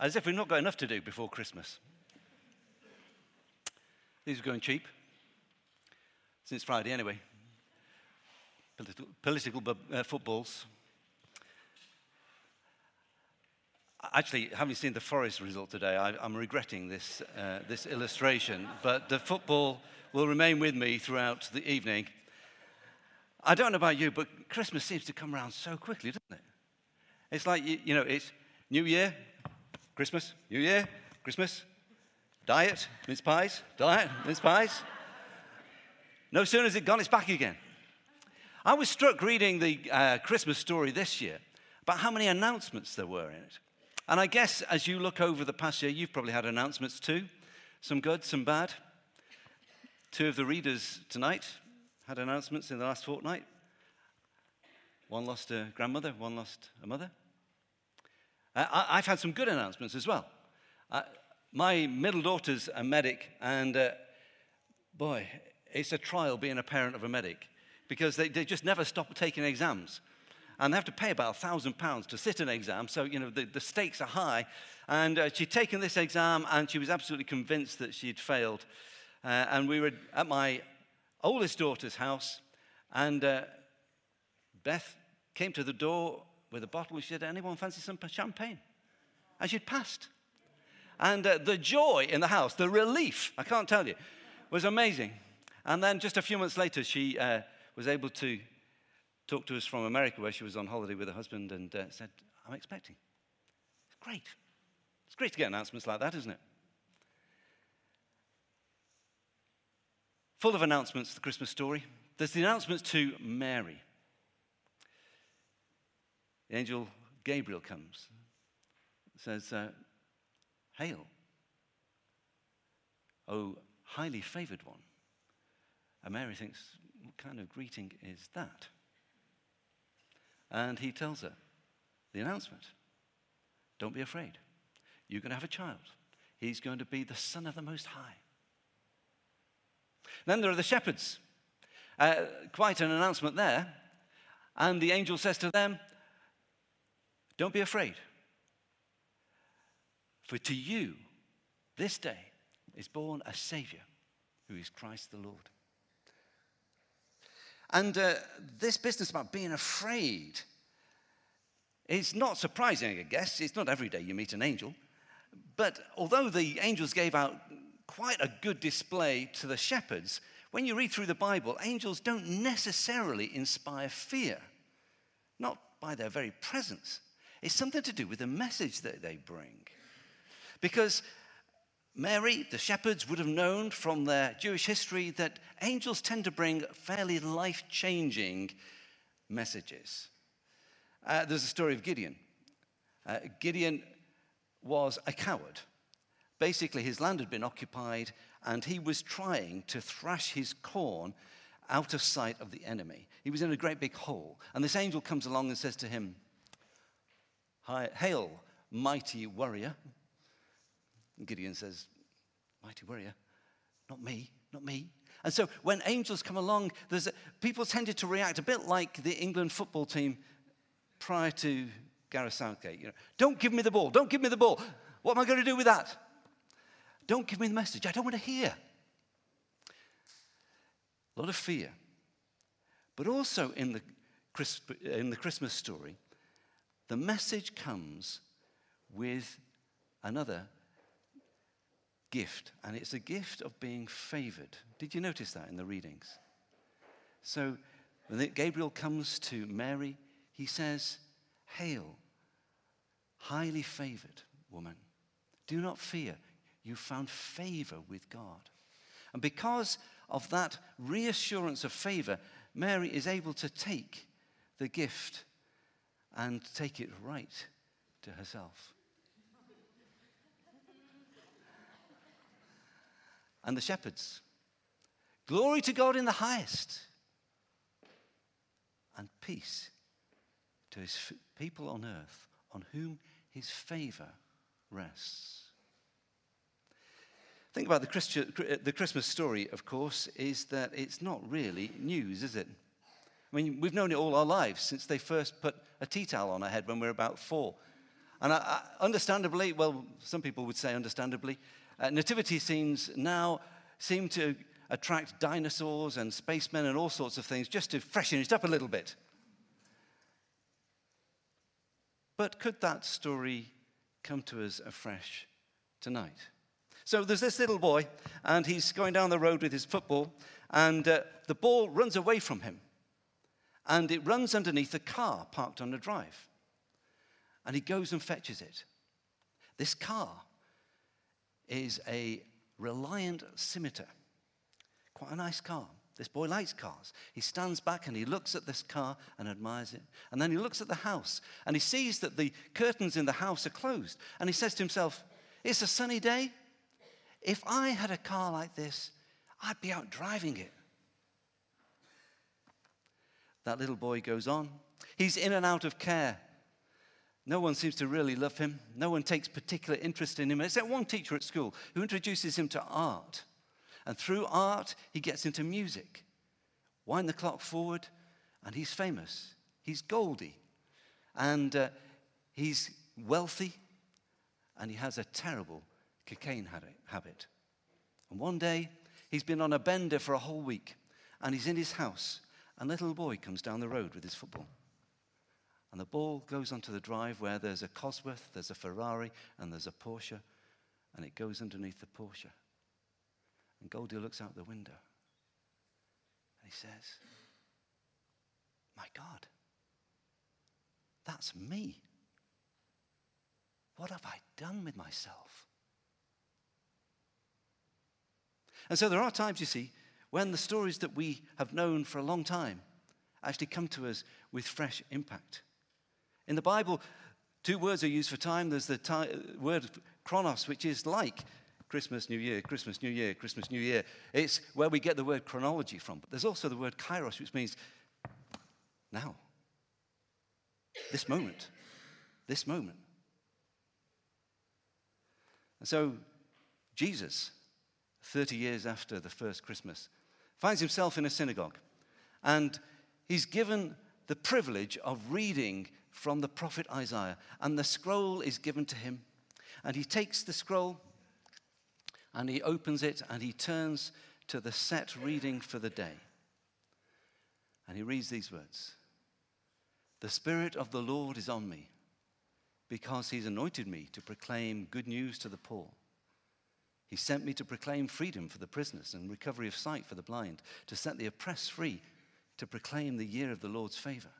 as if we've not got enough to do before Christmas. These are going cheap since Friday, anyway. Political, political uh, footballs. Actually, having seen the Forest result today, I, am regretting this, uh, this illustration, but the football will remain with me throughout the evening. I don't know about you, but Christmas seems to come around so quickly, doesn't it? It's like, you, you know, it's New Year, Christmas, New Year, Christmas, diet, mince pies, diet, mince pies. No sooner is it gone, it's back again. I was struck reading the uh, Christmas story this year about how many announcements there were in it. And I guess as you look over the past year, you've probably had announcements too some good, some bad. Two of the readers tonight had announcements in the last fortnight. One lost a grandmother, one lost a mother. I, have had some good announcements as well. Uh, my middle daughter's a medic, and uh, boy, it's a trial being a parent of a medic because they, they just never stop taking exams. And they have to pay about a thousand pounds to sit an exam, so you know the, the stakes are high. And uh, she'd taken this exam, and she was absolutely convinced that she'd failed. Uh, and we were at my oldest daughter's house, and uh, Beth came to the door with a bottle. She said, "Anyone fancy some champagne?" And she'd passed. And uh, the joy in the house, the relief, I can't tell you, was amazing. And then just a few months later, she uh, was able to talk to us from America, where she was on holiday with her husband, and uh, said, I'm expecting. It's great. It's great to get announcements like that, isn't it? Full of announcements, the Christmas story. There's the announcements to Mary. The angel Gabriel comes, says, uh, Hail, O highly favored one. And Mary thinks, What kind of greeting is that? And he tells her the announcement Don't be afraid. You're going to have a child. He's going to be the Son of the Most High. Then there are the shepherds. Uh, quite an announcement there. And the angel says to them, Don't be afraid. For to you, this day, is born a Savior who is Christ the Lord. And uh, this business about being afraid is not surprising, I guess. It's not every day you meet an angel. But although the angels gave out quite a good display to the shepherds, when you read through the Bible, angels don't necessarily inspire fear, not by their very presence. It's something to do with the message that they bring. Because Mary, the shepherds, would have known from their Jewish history that angels tend to bring fairly life changing messages. Uh, there's a story of Gideon. Uh, Gideon was a coward. Basically, his land had been occupied, and he was trying to thrash his corn out of sight of the enemy. He was in a great big hole, and this angel comes along and says to him, Hail, mighty warrior. Gideon says, Mighty warrior, not me, not me. And so when angels come along, there's people tended to react a bit like the England football team prior to Gareth Southgate. You know, don't give me the ball, don't give me the ball. What am I going to do with that? Don't give me the message. I don't want to hear. A lot of fear. But also in the, in the Christmas story, the message comes with another gift, and it's a gift of being favored. Did you notice that in the readings? So when Gabriel comes to Mary, he says, Hail, highly favored woman. Do not fear. You found favor with God. And because of that reassurance of favor, Mary is able to take the gift and take it right to herself. and the shepherds. Glory to God in the highest, and peace to his people on earth on whom his favor rests. Think about the, Christi- uh, the Christmas story, of course, is that it's not really news, is it? I mean, we've known it all our lives since they first put a tea towel on our head when we were about four. And I, I, understandably, well, some people would say understandably, uh, nativity scenes now seem to attract dinosaurs and spacemen and all sorts of things just to freshen it up a little bit. But could that story come to us afresh tonight? So there's this little boy, and he's going down the road with his football, and uh, the ball runs away from him. And it runs underneath a car parked on a drive. And he goes and fetches it. This car is a Reliant Scimitar. Quite a nice car. This boy likes cars. He stands back and he looks at this car and admires it. And then he looks at the house and he sees that the curtains in the house are closed. And he says to himself, It's a sunny day. If I had a car like this, I'd be out driving it. That little boy goes on. He's in and out of care. No one seems to really love him. No one takes particular interest in him. Except one teacher at school who introduces him to art. And through art, he gets into music. Wind the clock forward, and he's famous. He's Goldie. And uh, he's wealthy, and he has a terrible cocaine habit. And one day, he's been on a bender for a whole week, and he's in his house, and a little boy comes down the road with his football. And the ball goes onto the drive where there's a Cosworth, there's a Ferrari, and there's a Porsche, and it goes underneath the Porsche. And Goldie looks out the window and he says, My God, that's me. What have I done with myself? And so there are times, you see, when the stories that we have known for a long time actually come to us with fresh impact. In the Bible, two words are used for time. There's the time, word chronos, which is like Christmas, New Year, Christmas, New Year, Christmas, New Year. It's where we get the word chronology from. But there's also the word kairos, which means now. This moment. This moment. And so, Jesus, 30 years after the first Christmas, finds himself in a synagogue. And he's given the privilege of reading from the prophet Isaiah. And the scroll is given to him. And he takes the scroll and he opens it and he turns to the set reading for the day. And he reads these words The Spirit of the Lord is on me because he's anointed me to proclaim good news to the poor. He sent me to proclaim freedom for the prisoners and recovery of sight for the blind, to set the oppressed free, to proclaim the year of the Lord's favor.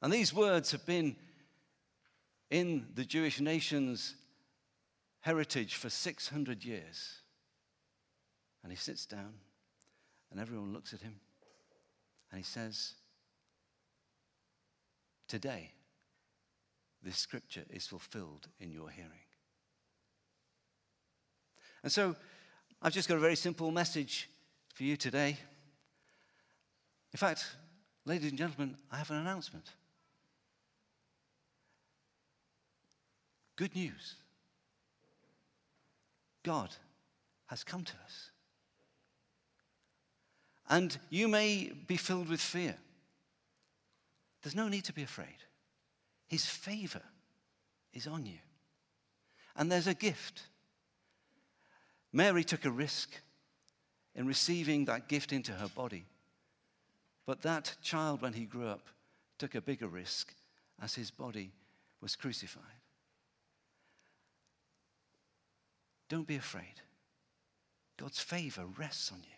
And these words have been in the Jewish nation's heritage for 600 years. And he sits down, and everyone looks at him, and he says, Today, this scripture is fulfilled in your hearing. And so, I've just got a very simple message for you today. In fact, ladies and gentlemen, I have an announcement. Good news. God has come to us. And you may be filled with fear. There's no need to be afraid. His favor is on you. And there's a gift. Mary took a risk in receiving that gift into her body. But that child, when he grew up, took a bigger risk as his body was crucified. Don't be afraid. God's favor rests on you.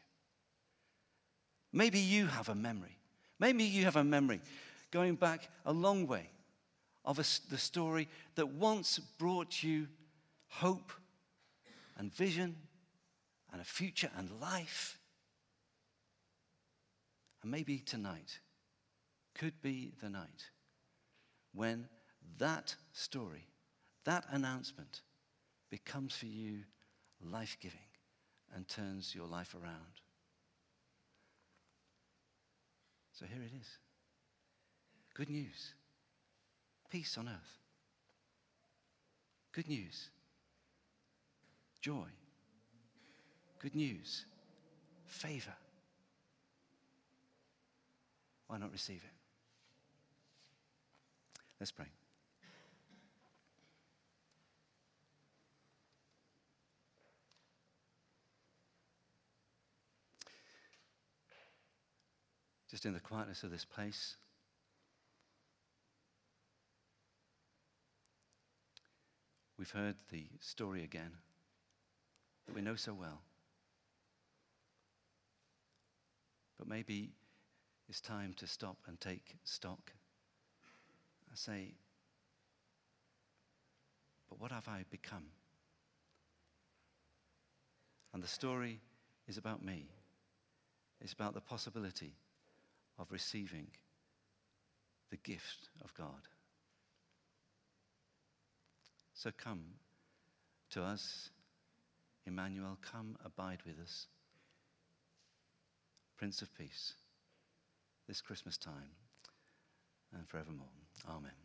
Maybe you have a memory. Maybe you have a memory going back a long way of a, the story that once brought you hope and vision and a future and life. And maybe tonight could be the night when that story, that announcement, becomes for you life giving and turns your life around. So here it is good news, peace on earth, good news, joy, good news, favor. Why not receive it? Let's pray. Just in the quietness of this place, we've heard the story again that we know so well. But maybe it's time to stop and take stock. I say, but what have I become? And the story is about me. It's about the possibility of receiving the gift of God. So come to us, Emmanuel, come abide with us, Prince of Peace, this Christmas time and forevermore. Amen.